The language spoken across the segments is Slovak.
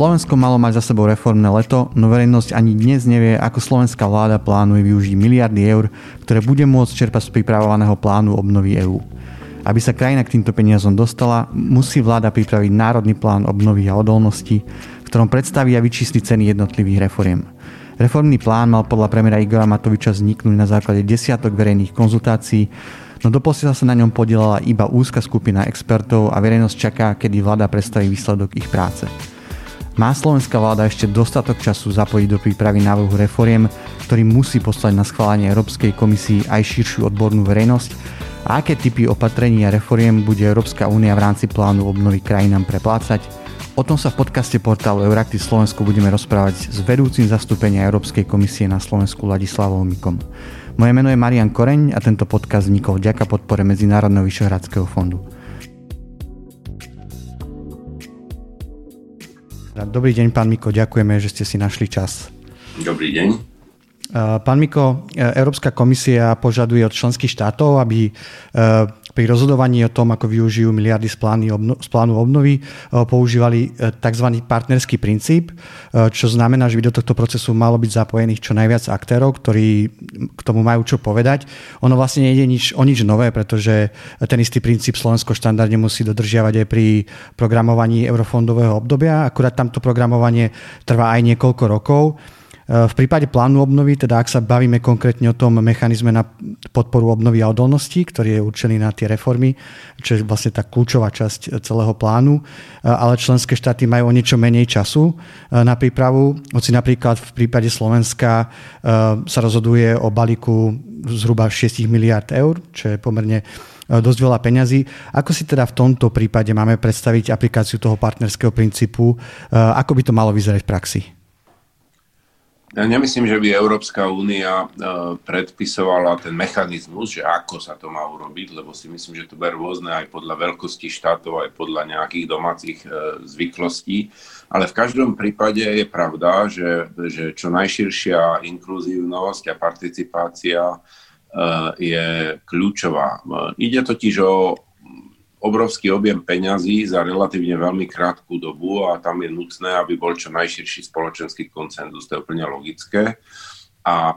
Slovensko malo mať za sebou reformné leto, no verejnosť ani dnes nevie, ako slovenská vláda plánuje využiť miliardy eur, ktoré bude môcť čerpať z pripravovaného plánu obnovy EÚ. Aby sa krajina k týmto peniazom dostala, musí vláda pripraviť národný plán obnovy a odolnosti, v ktorom predstaví a vyčísli ceny jednotlivých reforiem. Reformný plán mal podľa premiéra Igora Matoviča vzniknúť na základe desiatok verejných konzultácií, no doposiaľ sa na ňom podielala iba úzka skupina expertov a verejnosť čaká, kedy vláda predstaví výsledok ich práce. Má slovenská vláda ešte dostatok času zapojiť do prípravy návrhu reforiem, ktorý musí poslať na schválenie Európskej komisii aj širšiu odbornú verejnosť a aké typy opatrení a reforiem bude Európska únia v rámci plánu obnovy krajinám preplácať. O tom sa v podcaste portálu Eurakty Slovensko budeme rozprávať s vedúcim zastúpenia Európskej komisie na Slovensku Ladislavom Mikom. Moje meno je Marian Koreň a tento podcast vznikol vďaka podpore Medzinárodného vyšehradského fondu. Dobrý deň, pán Miko, ďakujeme, že ste si našli čas. Dobrý deň. Pán Miko, Európska komisia požaduje od členských štátov, aby pri rozhodovaní o tom, ako využijú miliardy z, plány obno, z plánu obnovy, e, používali e, tzv. partnerský princíp, e, čo znamená, že by do tohto procesu malo byť zapojených čo najviac aktérov, ktorí k tomu majú čo povedať. Ono vlastne nejde nič, o nič nové, pretože ten istý princíp Slovensko štandardne musí dodržiavať aj pri programovaní eurofondového obdobia, akurát tamto programovanie trvá aj niekoľko rokov. V prípade plánu obnovy, teda ak sa bavíme konkrétne o tom mechanizme na podporu obnovy a odolnosti, ktorý je určený na tie reformy, čo je vlastne tá kľúčová časť celého plánu, ale členské štáty majú o niečo menej času na prípravu. Hoci napríklad v prípade Slovenska sa rozhoduje o balíku zhruba 6 miliard eur, čo je pomerne dosť veľa peňazí. Ako si teda v tomto prípade máme predstaviť aplikáciu toho partnerského princípu? Ako by to malo vyzerať v praxi? Ja nemyslím, že by Európska únia e, predpisovala ten mechanizmus, že ako sa to má urobiť, lebo si myslím, že to bude rôzne aj podľa veľkosti štátov, aj podľa nejakých domácich e, zvyklostí. Ale v každom prípade je pravda, že, že čo najširšia inkluzívnosť a participácia e, je kľúčová. Ide totiž o obrovský objem peňazí za relatívne veľmi krátku dobu a tam je nutné, aby bol čo najširší spoločenský koncenzus. To je úplne logické. A e,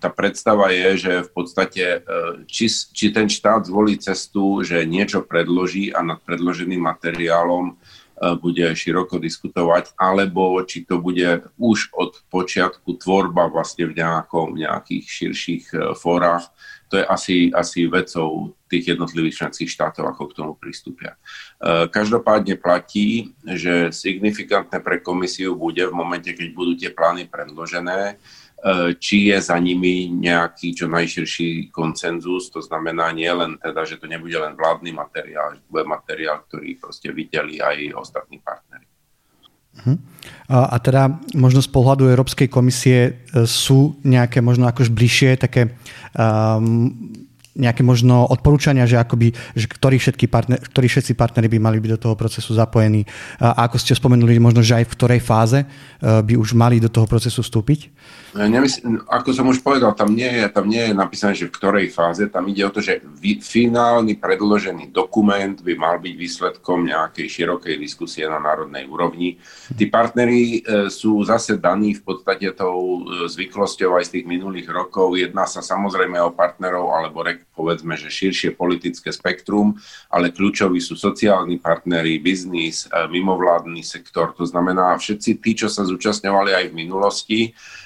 tá predstava je, že v podstate, e, či, či ten štát zvolí cestu, že niečo predloží a nad predloženým materiálom e, bude široko diskutovať, alebo či to bude už od počiatku tvorba vlastne v nejakom, nejakých širších e, fórach to je asi, asi vecou tých jednotlivých členských štátov, ako k tomu pristúpia. E, každopádne platí, že signifikantné pre komisiu bude v momente, keď budú tie plány predložené, e, či je za nimi nejaký čo najširší koncenzus, to znamená nie len teda, že to nebude len vládny materiál, že to bude materiál, ktorý proste videli aj ostatní partnery. Uh-huh. A, a teda možno z pohľadu Európskej komisie e, sú nejaké možno akož bližšie také um, nejaké možno odporúčania, že, akoby, že ktorí, všetky partner, ktorí všetci partnery by mali byť do toho procesu zapojení. A ako ste spomenuli, možno, že aj v ktorej fáze e, by už mali do toho procesu vstúpiť? Nemysl- ako som už povedal, tam nie, je, tam nie je napísané, že v ktorej fáze. Tam ide o to, že finálny predložený dokument by mal byť výsledkom nejakej širokej diskusie na národnej úrovni. Tí partnery e, sú zase daní v podstate tou e, zvyklosťou aj z tých minulých rokov. Jedná sa samozrejme o partnerov alebo re- povedzme, že širšie politické spektrum, ale kľúčoví sú sociálni partnery, biznis, e, mimovládny sektor. To znamená všetci tí, čo sa zúčastňovali aj v minulosti,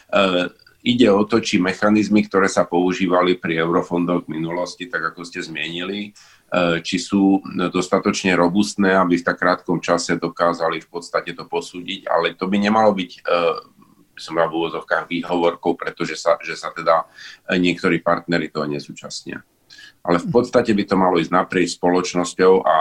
E, ide o to, či mechanizmy, ktoré sa používali pri eurofondoch v minulosti, tak ako ste zmienili, e, či sú dostatočne robustné, aby v tak krátkom čase dokázali v podstate to posúdiť, ale to by nemalo byť by som mal v úvozovkách výhovorkou, pretože sa, že sa teda niektorí partnery toho nesúčastnia ale v podstate by to malo ísť naprieč spoločnosťou a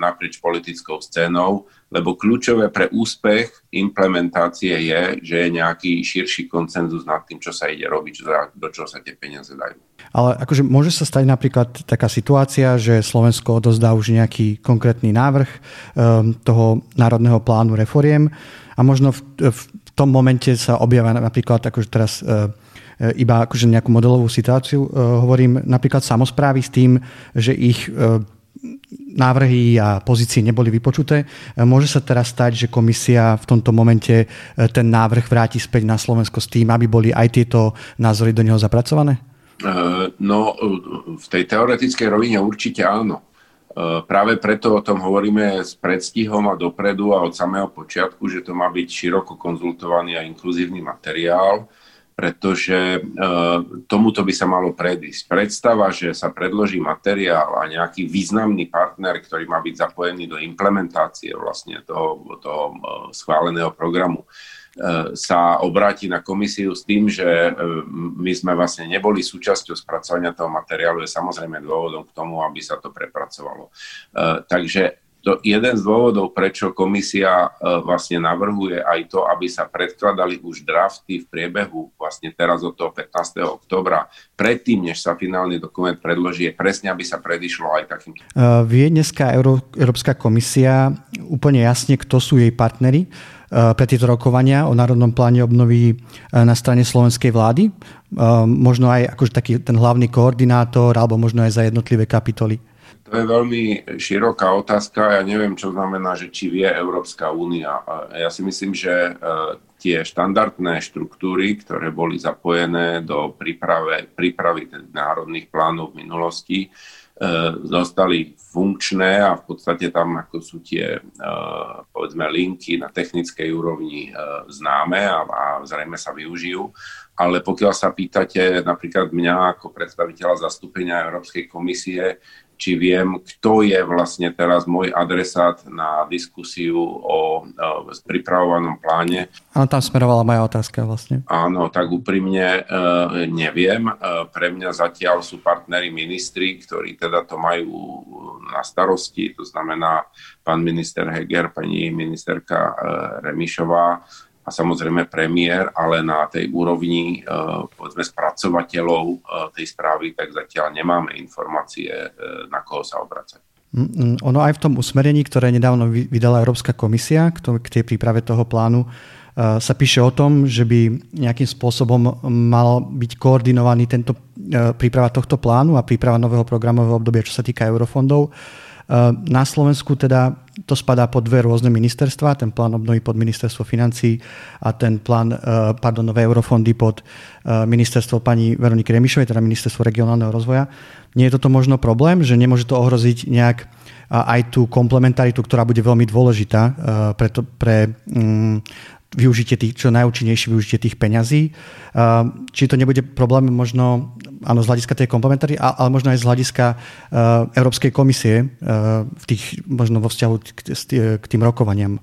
naprieč politickou scénou, lebo kľúčové pre úspech implementácie je, že je nejaký širší koncenzus nad tým, čo sa ide robiť, do čoho sa tie peniaze dajú. Ale akože môže sa stať napríklad taká situácia, že Slovensko odozdá už nejaký konkrétny návrh um, toho národného plánu reforiem a možno v, v tom momente sa objavia napríklad, akože teraz uh, E, iba akože nejakú modelovú situáciu. E, hovorím napríklad samozprávy s tým, že ich e, návrhy a pozície neboli vypočuté. Môže sa teraz stať, že komisia v tomto momente ten návrh vráti späť na Slovensko s tým, aby boli aj tieto názory do neho zapracované? No, v tej teoretickej rovine určite áno. Práve preto o tom hovoríme s predstihom a dopredu a od samého počiatku, že to má byť široko konzultovaný a inkluzívny materiál, pretože tomuto by sa malo predísť. Predstava, že sa predloží materiál a nejaký významný partner, ktorý má byť zapojený do implementácie vlastne toho, toho schváleného programu, E, sa obráti na komisiu s tým, že e, my sme vlastne neboli súčasťou spracovania toho materiálu, je samozrejme dôvodom k tomu, aby sa to prepracovalo. E, takže to jeden z dôvodov, prečo komisia vlastne navrhuje aj to, aby sa predkladali už drafty v priebehu vlastne teraz od toho 15. oktobra, predtým, než sa finálny dokument predloží, je presne, aby sa predišlo aj takým. Vie dneska Euró- Európska komisia úplne jasne, kto sú jej partnery Eh, pre tieto rokovania o Národnom pláne obnovy na strane slovenskej vlády? Možno aj akože taký ten hlavný koordinátor, alebo možno aj za jednotlivé kapitoly? To je veľmi široká otázka. Ja neviem, čo znamená, že či vie Európska únia. Ja si myslím, že tie štandardné štruktúry, ktoré boli zapojené do príprave, prípravy národných plánov v minulosti, E, zostali funkčné a v podstate tam ako sú tie e, povedzme linky na technickej úrovni e, známe a, a zrejme sa využijú. Ale pokiaľ sa pýtate napríklad mňa ako predstaviteľa zastúpenia Európskej komisie, či viem, kto je vlastne teraz môj adresát na diskusiu o, o pripravovanom pláne. Áno, tam smerovala moja otázka vlastne. Áno, tak úprimne e, neviem. E, pre mňa zatiaľ sú partneri ministri, ktorí teda to majú na starosti, to znamená pán minister Heger, pani ministerka e, Remišová, a samozrejme premiér, ale na tej úrovni eh, povedzme spracovateľov eh, tej správy, tak zatiaľ nemáme informácie, eh, na koho sa obracať. Mm, mm, ono aj v tom usmerení, ktoré nedávno vydala Európska komisia k tej príprave toho plánu, sa píše o tom, že by nejakým spôsobom mal byť koordinovaný tento príprava tohto plánu a príprava nového programového obdobia, čo sa týka eurofondov na Slovensku teda to spadá pod dve rôzne ministerstva, ten plán obnovy pod ministerstvo financí a ten plán, e, pardon, nové eurofondy pod e, ministerstvo pani Veroniky Remišovej, teda ministerstvo regionálneho rozvoja. Nie je toto možno problém, že nemôže to ohroziť nejak aj tú komplementaritu, ktorá bude veľmi dôležitá e, pre, to, pre mm, využitie tých, čo najúčinnejšie využitie tých peňazí. Či to nebude problém možno áno, z hľadiska tej komplementary, ale možno aj z hľadiska Európskej komisie v tých, možno vo vzťahu k tým rokovaniam.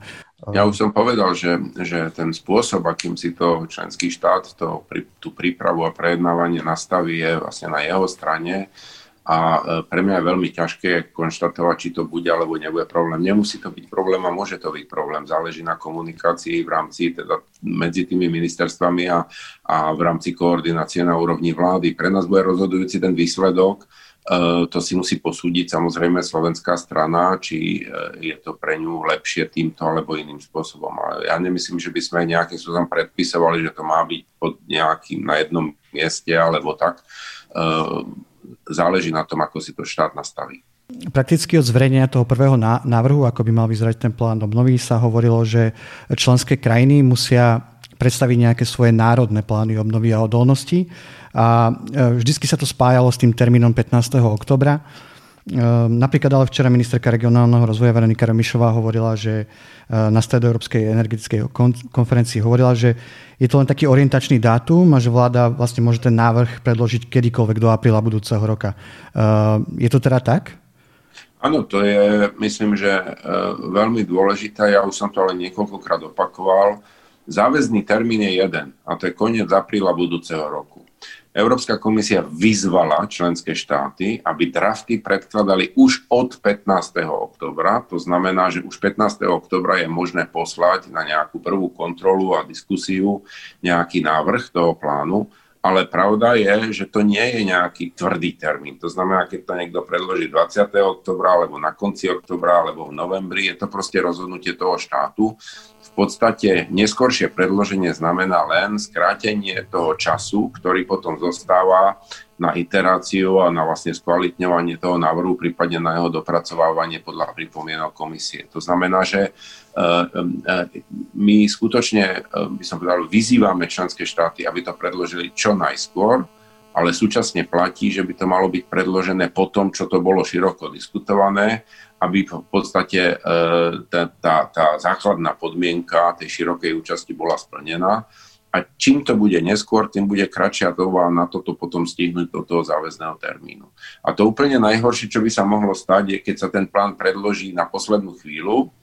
Ja už som povedal, že, že ten spôsob, akým si to členský štát to, tú prípravu a prejednávanie nastaví, je vlastne na jeho strane a e, pre mňa je veľmi ťažké konštatovať, či to bude alebo nebude problém. Nemusí to byť problém a môže to byť problém. Záleží na komunikácii v rámci teda medzi tými ministerstvami a, a v rámci koordinácie na úrovni vlády. Pre nás bude rozhodujúci ten výsledok. E, to si musí posúdiť samozrejme slovenská strana, či e, je to pre ňu lepšie týmto alebo iným spôsobom. Ale ja nemyslím, že by sme nejakým spôsobom predpisovali, že to má byť pod nejakým na jednom mieste alebo tak záleží na tom, ako si to štát nastaví. Prakticky od zverejnenia toho prvého návrhu, ako by mal vyzerať ten plán obnovy, sa hovorilo, že členské krajiny musia predstaviť nejaké svoje národné plány obnovy a odolnosti. A e, vždycky sa to spájalo s tým termínom 15. oktobra. Ehm, napríklad ale včera ministerka regionálneho rozvoja Veronika Remišová hovorila, že eh, na Stredoeurópskej energetickej konferencii hovorila, že je to len taký orientačný dátum a že vláda vlastne môže ten návrh predložiť kedykoľvek do apríla budúceho roka. Ehm, je to teda tak? Áno, to je, myslím, že eh, veľmi dôležité. Ja už som to ale niekoľkokrát opakoval. Záväzný termín je jeden a to je koniec apríla budúceho roku. Európska komisia vyzvala členské štáty, aby drafty predkladali už od 15. oktobra. To znamená, že už 15. oktobra je možné poslať na nejakú prvú kontrolu a diskusiu nejaký návrh toho plánu. Ale pravda je, že to nie je nejaký tvrdý termín. To znamená, keď to niekto predloží 20. oktobra, alebo na konci oktobra, alebo v novembri, je to proste rozhodnutie toho štátu. V podstate neskoršie predloženie znamená len skrátenie toho času, ktorý potom zostáva na iteráciu a na vlastne skvalitňovanie toho návrhu, prípadne na jeho dopracovávanie podľa pripomienok komisie. To znamená, že my skutočne, by som povedal, vyzývame členské štáty, aby to predložili čo najskôr, ale súčasne platí, že by to malo byť predložené po tom, čo to bolo široko diskutované, aby v podstate e, tá, tá, tá základná podmienka tej širokej účasti bola splnená. A čím to bude neskôr, tým bude kratšia doba na toto potom stihnúť do toho záväzného termínu. A to úplne najhoršie, čo by sa mohlo stať, je, keď sa ten plán predloží na poslednú chvíľu,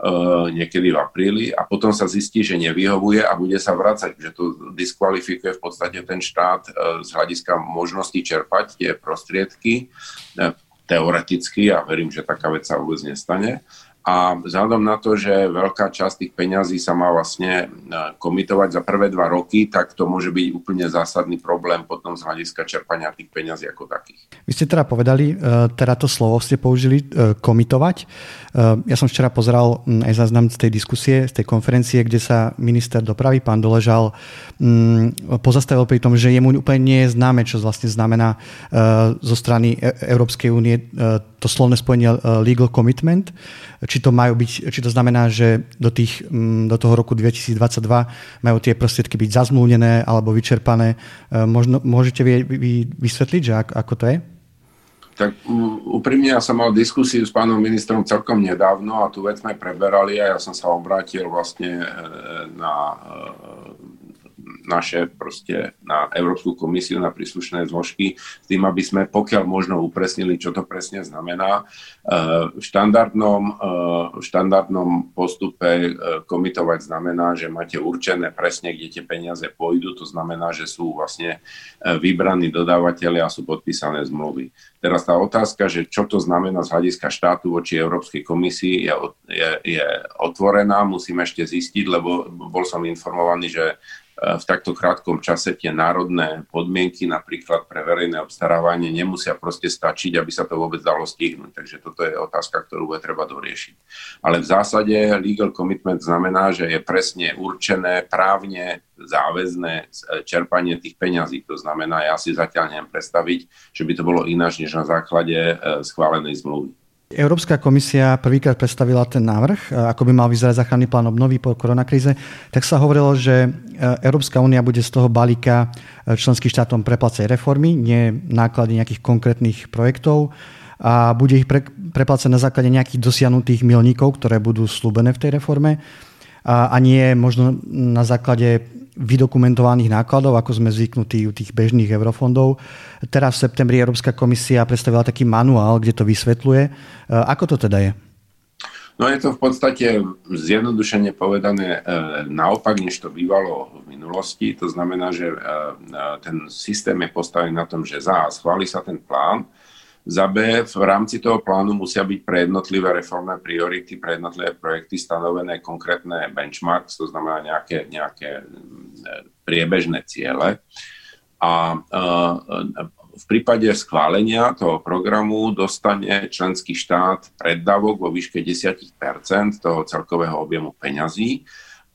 Eh, niekedy v apríli a potom sa zistí, že nevyhovuje a bude sa vrácať, že to diskvalifikuje v podstate ten štát eh, z hľadiska možnosti čerpať tie prostriedky eh, teoreticky a verím, že taká vec sa vôbec nestane. A vzhľadom na to, že veľká časť tých peňazí sa má vlastne e, komitovať za prvé dva roky, tak to môže byť úplne zásadný problém potom z hľadiska čerpania tých peňazí ako takých. Vy ste teda povedali, e, teda to slovo ste použili, e, komitovať. Ja som včera pozeral aj záznam z tej diskusie, z tej konferencie, kde sa minister dopravy, pán Doležal, pozastavil pri tom, že jemu úplne nie je známe, čo vlastne znamená zo strany Európskej únie to slovné spojenie legal commitment či to majú byť, či to znamená, že do, tých, mm, do toho roku 2022 majú tie prostriedky byť zazmluvnené alebo vyčerpané. E, možno, môžete vy, vy vysvetliť, že ako, ako to je? Tak úprimne ja som mal diskusiu s pánom ministrom celkom nedávno a tú vec sme preberali a ja som sa obrátil vlastne e, na e, naše proste na Európsku komisiu, na príslušné zložky, s tým, aby sme pokiaľ možno upresnili, čo to presne znamená. Eh, v štandardnom, eh, v štandardnom postupe eh, komitovať znamená, že máte určené presne, kde tie peniaze pôjdu, to znamená, že sú vlastne vybraní dodávateľi a sú podpísané zmluvy. Teraz tá otázka, že čo to znamená z hľadiska štátu voči Európskej komisii je, je, je otvorená, musím ešte zistiť, lebo bol som informovaný, že v takto krátkom čase tie národné podmienky napríklad pre verejné obstarávanie nemusia proste stačiť, aby sa to vôbec dalo stihnúť. Takže toto je otázka, ktorú bude treba doriešiť. Ale v zásade legal commitment znamená, že je presne určené právne záväzné čerpanie tých peňazí. To znamená, ja si zatiaľ neviem predstaviť, že by to bolo ináč než na základe e, schválenej zmluvy. Európska komisia prvýkrát predstavila ten návrh, e, ako by mal vyzerať záchranný plán obnovy po koronakríze, tak sa hovorilo, že e, Európska únia bude z toho balíka e, členským štátom preplácať reformy, nie náklady nejakých konkrétnych projektov a bude ich pre, preplácať na základe nejakých dosiahnutých milníkov, ktoré budú slúbené v tej reforme a, a nie možno na základe vydokumentovaných nákladov, ako sme zvyknutí u tých bežných eurofondov. Teraz v septembri Európska komisia predstavila taký manuál, kde to vysvetľuje. E, ako to teda je? No je to v podstate zjednodušene povedané e, naopak, než to bývalo v minulosti. To znamená, že e, ten systém je postavený na tom, že za schváli sa ten plán, za B, v rámci toho plánu musia byť pre jednotlivé reformné priority, pre jednotlivé projekty stanovené konkrétne benchmarks, to znamená nejaké, nejaké mm, priebežné ciele. A v prípade schválenia toho programu dostane členský štát preddavok vo výške 10% toho celkového objemu peňazí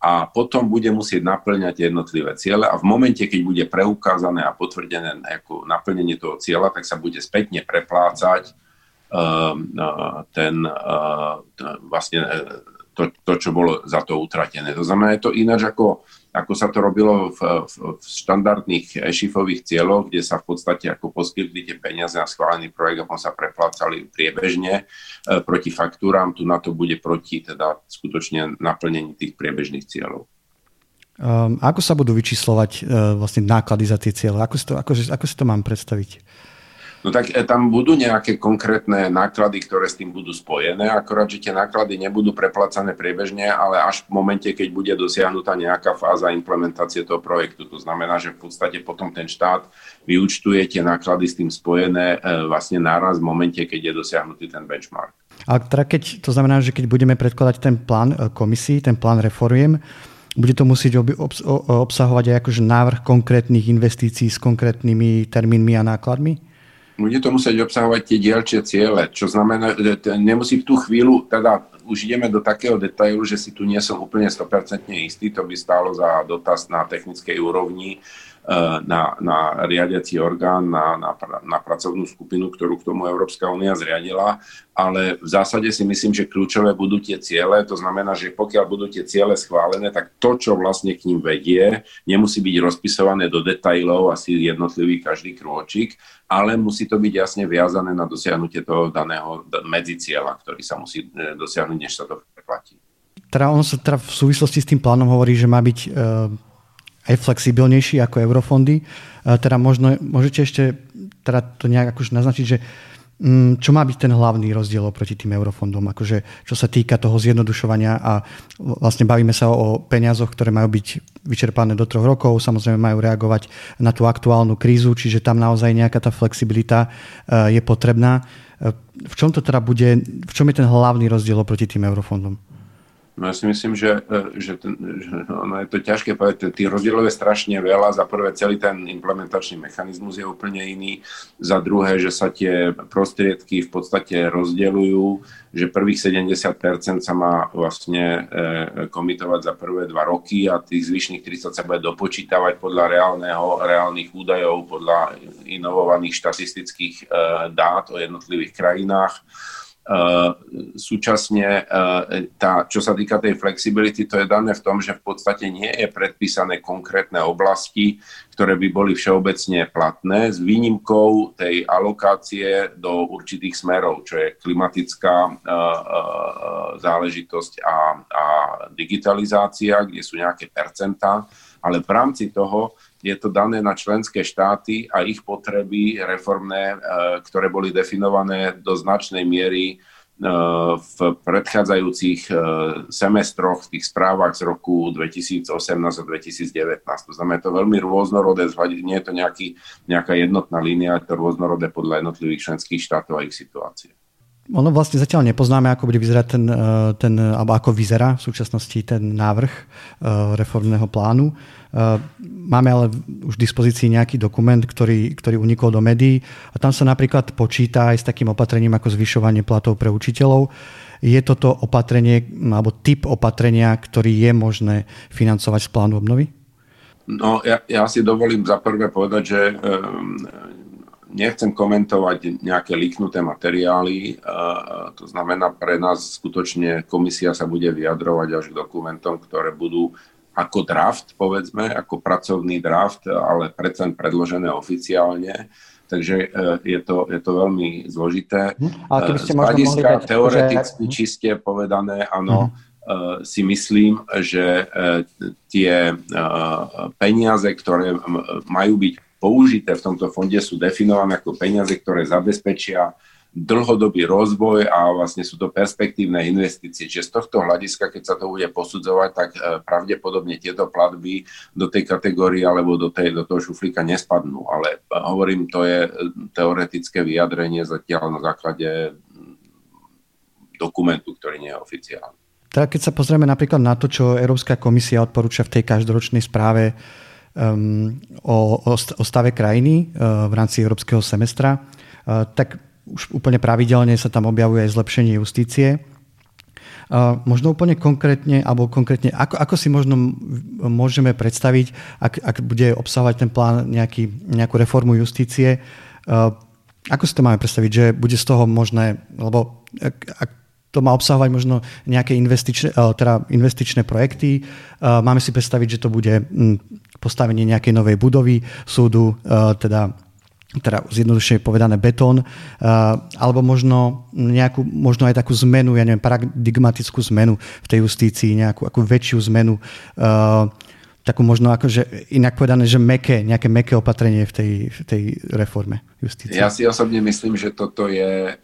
a potom bude musieť naplňať jednotlivé ciele a v momente, keď bude preukázané a potvrdené ako naplnenie toho cieľa, tak sa bude spätne preplácať uh, ten, uh, vlastne to, to, čo bolo za to utratené. To znamená, je to ináč ako ako sa to robilo v, v, v štandardných e-shifových cieľoch, kde sa v podstate ako poskytli tie peniaze na schválený projekt potom sa preplácali priebežne e, proti faktúram. Tu na to bude proti teda skutočne naplnení tých priebežných cieľov. Um, ako sa budú vyčíslovať uh, vlastne náklady za tie cieľe? Ako si to, ako, ako si to mám predstaviť? No tak e, tam budú nejaké konkrétne náklady, ktoré s tým budú spojené, akorát, že tie náklady nebudú preplácané priebežne, ale až v momente, keď bude dosiahnutá nejaká fáza implementácie toho projektu. To znamená, že v podstate potom ten štát vyučtuje tie náklady s tým spojené e, vlastne naraz v momente, keď je dosiahnutý ten benchmark. A teda keď, to znamená, že keď budeme predkladať ten plán e, komisii, ten plán reforiem, bude to musieť obsahovať aj akože návrh konkrétnych investícií s konkrétnymi termínmi a nákladmi? Bude to musieť obsahovať tie dielčie ciele, čo znamená, že nemusí v tú chvíľu, teda už ideme do takého detailu, že si tu nie som úplne 100% istý, to by stálo za dotaz na technickej úrovni, na, na riadiaci orgán, na, na, na pracovnú skupinu, ktorú k tomu Európska únia zriadila, ale v zásade si myslím, že kľúčové budú tie ciele, to znamená, že pokiaľ budú tie ciele schválené, tak to, čo vlastne k ním vedie, nemusí byť rozpisované do detajlov, asi jednotlivý každý krôčik, ale musí to byť jasne viazané na dosiahnutie toho daného medzicieľa, ktorý sa musí eh, dosiahnuť, než sa to preplatí. Teda on sa teda v súvislosti s tým plánom hovorí, že má byť e, aj flexibilnejší ako eurofondy. Teda možno, môžete ešte teda to nejak akože naznačiť, že mm, čo má byť ten hlavný rozdiel oproti tým eurofondom, akože čo sa týka toho zjednodušovania a vlastne bavíme sa o peniazoch, ktoré majú byť vyčerpané do troch rokov, samozrejme majú reagovať na tú aktuálnu krízu, čiže tam naozaj nejaká tá flexibilita e, je potrebná. E, v čom to teda bude, v čom je ten hlavný rozdiel oproti tým eurofondom? No ja si myslím, že, e, že, ten, že ono je to ťažké povedať, tých rozdielov je strašne veľa. Za prvé, celý ten implementačný mechanizmus je úplne iný. Za druhé, že sa tie prostriedky v podstate rozdeľujú, že prvých 70% sa má vlastne e, komitovať za prvé dva roky a tých zvyšných 30 sa bude dopočítavať podľa reálneho, reálnych údajov, podľa inovovaných štatistických e, dát o jednotlivých krajinách. Eh, súčasne eh, tá, čo sa týka tej flexibility, to je dané v tom, že v podstate nie je predpísané konkrétne oblasti, ktoré by boli všeobecne platné, s výnimkou tej alokácie do určitých smerov, čo je klimatická eh, záležitosť a, a digitalizácia, kde sú nejaké percentá, ale v rámci toho je to dané na členské štáty a ich potreby reformné, e, ktoré boli definované do značnej miery e, v predchádzajúcich e, semestroch, v tých správach z roku 2018 a 2019. To znamená, je to veľmi rôznorodé, nie je to nejaký, nejaká jednotná línia, je to rôznorodé podľa jednotlivých členských štátov a ich situácie. Ono vlastne zatiaľ nepoznáme, ako bude vyzerať ten, ten, alebo ako vyzerá v súčasnosti ten návrh reformného plánu. Eh, máme ale už v dispozícii nejaký dokument, ktorý, ktorý unikol do médií a tam sa napríklad počíta aj s takým opatrením ako zvyšovanie platov pre učiteľov. Je toto opatrenie alebo typ opatrenia, ktorý je možné financovať z plánu obnovy? No, ja, ja si dovolím za prvé povedať, že nechcem komentovať nejaké liknuté materiály. Uh, to znamená, pre nás skutočne komisia sa bude vyjadrovať až k dokumentom, ktoré budú ako draft, povedzme, ako pracovný draft, ale predsa predložené oficiálne. Takže e, je to, je to veľmi zložité. Hm? Ale keby ste Z hľadiska teoreticky že... čiste povedané, áno, hm. si myslím, že e, tie peniaze, ktoré majú byť použité v tomto fonde, sú definované ako peniaze, ktoré zabezpečia dlhodobý rozvoj a vlastne sú to perspektívne investície. Čiže z tohto hľadiska, keď sa to bude posudzovať, tak e, pravdepodobne tieto platby do tej kategórie alebo do, tej, do toho šuflíka nespadnú. Ale e, hovorím, to je e, teoretické vyjadrenie zatiaľ na základe dokumentu, ktorý nie je oficiálny. Teda keď sa pozrieme napríklad na to, čo Európska komisia odporúča v tej každoročnej správe o, o, o stave krajiny uh, v rámci európskeho semestra, uh, tak už úplne pravidelne sa tam objavuje aj zlepšenie justície. Možno úplne konkrétne, alebo konkrétne, ako, ako si možno môžeme predstaviť, ak, ak bude obsahovať ten plán nejaký, nejakú reformu justície, ako si to máme predstaviť, že bude z toho možné, lebo ak, ak to má obsahovať možno nejaké investičné, teda investičné projekty. Máme si predstaviť, že to bude postavenie nejakej novej budovy súdu, teda teda zjednodušene povedané betón, alebo možno, nejakú, možno aj takú zmenu, ja neviem, paradigmatickú zmenu v tej justícii, nejakú akú väčšiu zmenu, takú možno akože inak povedané, že meké, nejaké meké opatrenie v tej, v tej reforme justície. Ja si osobne myslím, že toto je,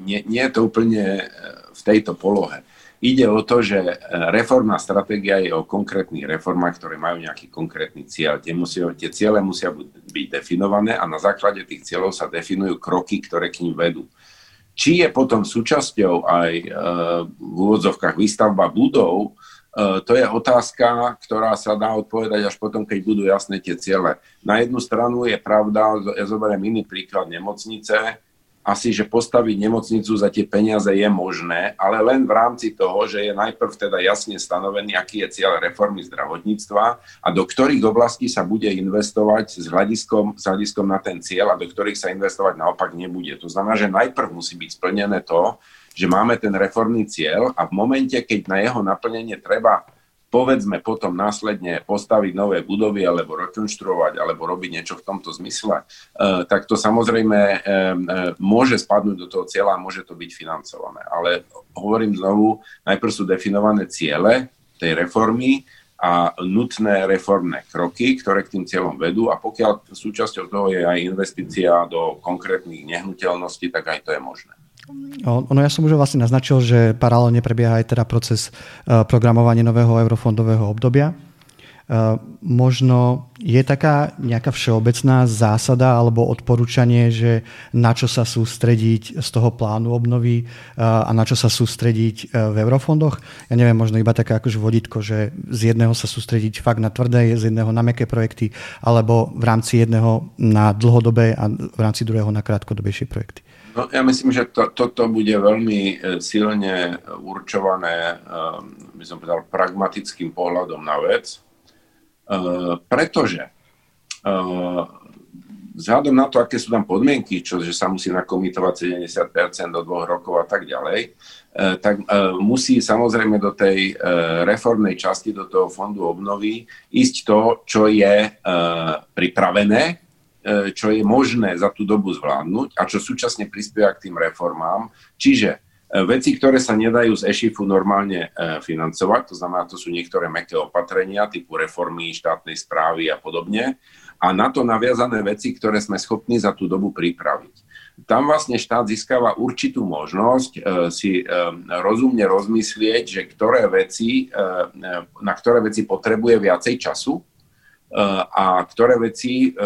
nie, nie je to úplne v tejto polohe. Ide o to, že e, reformná stratégia je o konkrétnych reformách, ktoré majú nejaký konkrétny cieľ. Tie, musia, tie ciele musia byť definované a na základe tých cieľov sa definujú kroky, ktoré k ním vedú. Či je potom súčasťou aj e, v úvodzovkách výstavba budov, e, to je otázka, ktorá sa dá odpovedať až potom, keď budú jasné tie ciele. Na jednu stranu je pravda, ja zoberiem iný príklad nemocnice, asi, že postaviť nemocnicu za tie peniaze je možné, ale len v rámci toho, že je najprv teda jasne stanovený, aký je cieľ reformy zdravotníctva a do ktorých oblastí sa bude investovať s hľadiskom, s hľadiskom na ten cieľ a do ktorých sa investovať naopak nebude. To znamená, že najprv musí byť splnené to, že máme ten reformný cieľ a v momente, keď na jeho naplnenie treba povedzme potom následne postaviť nové budovy alebo rekonštruovať alebo robiť niečo v tomto zmysle, eh, tak to samozrejme eh, eh, môže spadnúť do toho cieľa a môže to byť financované. Ale hovorím znovu, najprv sú definované ciele tej reformy a nutné reformné kroky, ktoré k tým cieľom vedú a pokiaľ súčasťou toho je aj investícia do konkrétnych nehnuteľností, tak aj to je možné. Ono, ja som už vlastne naznačil, že paralelne prebieha aj teda proces e, programovania nového eurofondového obdobia. E, možno je taká nejaká všeobecná zásada alebo odporúčanie, že na čo sa sústrediť z toho plánu obnovy e, a na čo sa sústrediť v eurofondoch. Ja neviem, možno iba také akože vodítko, že z jedného sa sústrediť fakt na tvrdé, z jedného na meké projekty, alebo v rámci jedného na dlhodobé a v rámci druhého na krátkodobejšie projekty. No, ja myslím, že to, toto bude veľmi silne určované, by som povedal, pragmatickým pohľadom na vec, pretože vzhľadom na to, aké sú tam podmienky, čo, že sa musí nakomitovať 70% do dvoch rokov a tak ďalej, tak musí samozrejme do tej reformnej časti, do toho fondu obnovy ísť to, čo je pripravené čo je možné za tú dobu zvládnuť a čo súčasne prispieva k tým reformám. Čiže veci, ktoré sa nedajú z EŠIFu normálne e, financovať, to znamená, to sú niektoré meké opatrenia typu reformy štátnej správy a podobne, a na to naviazané veci, ktoré sme schopní za tú dobu pripraviť. Tam vlastne štát získava určitú možnosť si rozumne rozmyslieť, že ktoré veci, na ktoré veci potrebuje viacej času, a ktoré veci e,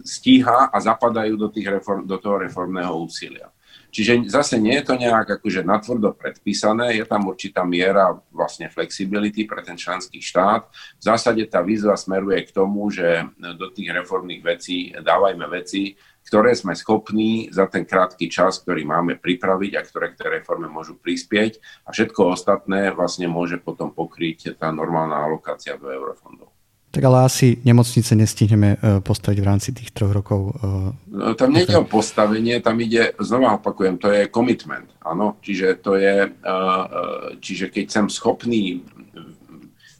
stíha a zapadajú do, tých reform, do toho reformného úsilia. Čiže zase nie je to nejak akože natvrdo predpísané, je tam určitá miera vlastne flexibility pre ten členský štát. V zásade tá výzva smeruje k tomu, že do tých reformných vecí dávajme veci, ktoré sme schopní za ten krátky čas, ktorý máme pripraviť a ktoré k tej reforme môžu prispieť a všetko ostatné vlastne môže potom pokryť tá normálna alokácia do eurofondov. Tak ale asi nemocnice nestihneme e, postaviť v rámci tých troch rokov. E, no, tam nie je o postavenie, tam ide, znova opakujem, to je commitment. Áno, čiže to je, e, čiže keď som schopný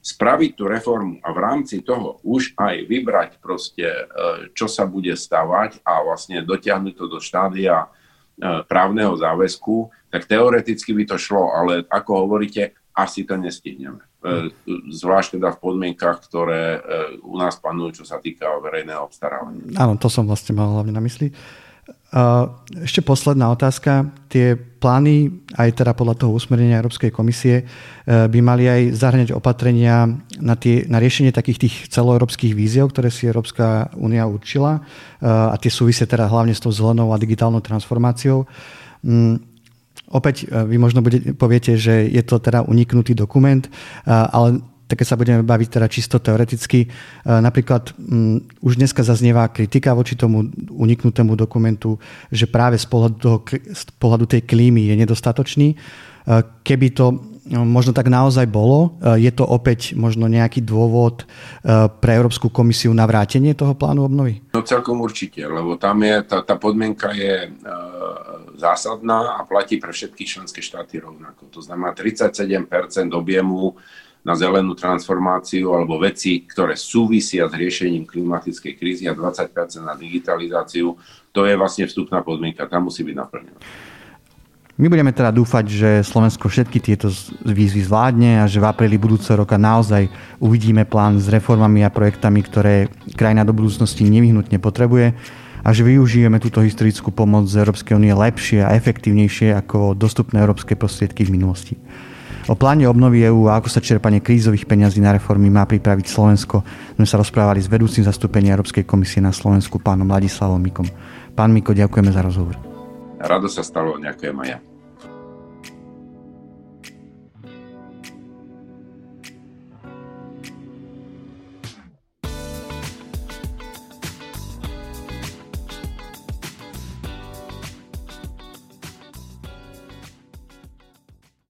spraviť tú reformu a v rámci toho už aj vybrať proste, čo sa bude stavať a vlastne dotiahnuť to do štádia právneho záväzku, tak teoreticky by to šlo, ale ako hovoríte, asi to nestihneme. E, zvlášť teda v podmienkach, ktoré e, u nás panujú, čo sa týka verejného obstarávania. Áno, to som vlastne mal hlavne na mysli. Ešte posledná otázka. Tie plány, aj teda podľa toho usmernenia Európskej komisie, e, by mali aj zahrňať opatrenia na, tie, na riešenie takých tých celoeurópskych víziev, ktoré si Európska únia určila a tie súvisia teda hlavne s tou zelenou a digitálnou transformáciou. Opäť e, vy možno bude, poviete, že je to teda uniknutý dokument, e, ale tak keď sa budeme baviť teda čisto teoreticky, e, napríklad um, už dneska zaznieva kritika voči tomu uniknutému dokumentu, že práve z pohľadu, toho, z pohľadu tej klímy je nedostatočný. Keby to možno tak naozaj bolo, je to opäť možno nejaký dôvod pre Európsku komisiu na vrátenie toho plánu obnovy? No celkom určite, lebo tam je, tá, tá podmienka je zásadná a platí pre všetky členské štáty rovnako. To znamená 37% objemu na zelenú transformáciu alebo veci, ktoré súvisia s riešením klimatickej krízy a 20% na digitalizáciu, to je vlastne vstupná podmienka, tam musí byť naplnená. My budeme teda dúfať, že Slovensko všetky tieto výzvy zvládne a že v apríli budúceho roka naozaj uvidíme plán s reformami a projektami, ktoré krajina do budúcnosti nevyhnutne potrebuje a že využijeme túto historickú pomoc z Európskej únie lepšie a efektívnejšie ako dostupné európske prostriedky v minulosti. O pláne obnovy EÚ a ako sa čerpanie krízových peňazí na reformy má pripraviť Slovensko sme sa rozprávali s vedúcim zastúpenia Európskej komisie na Slovensku pánom Ladislavom Mikom. Pán Miko, ďakujeme za rozhovor. Rado sa stalo, ďakujem aj ja.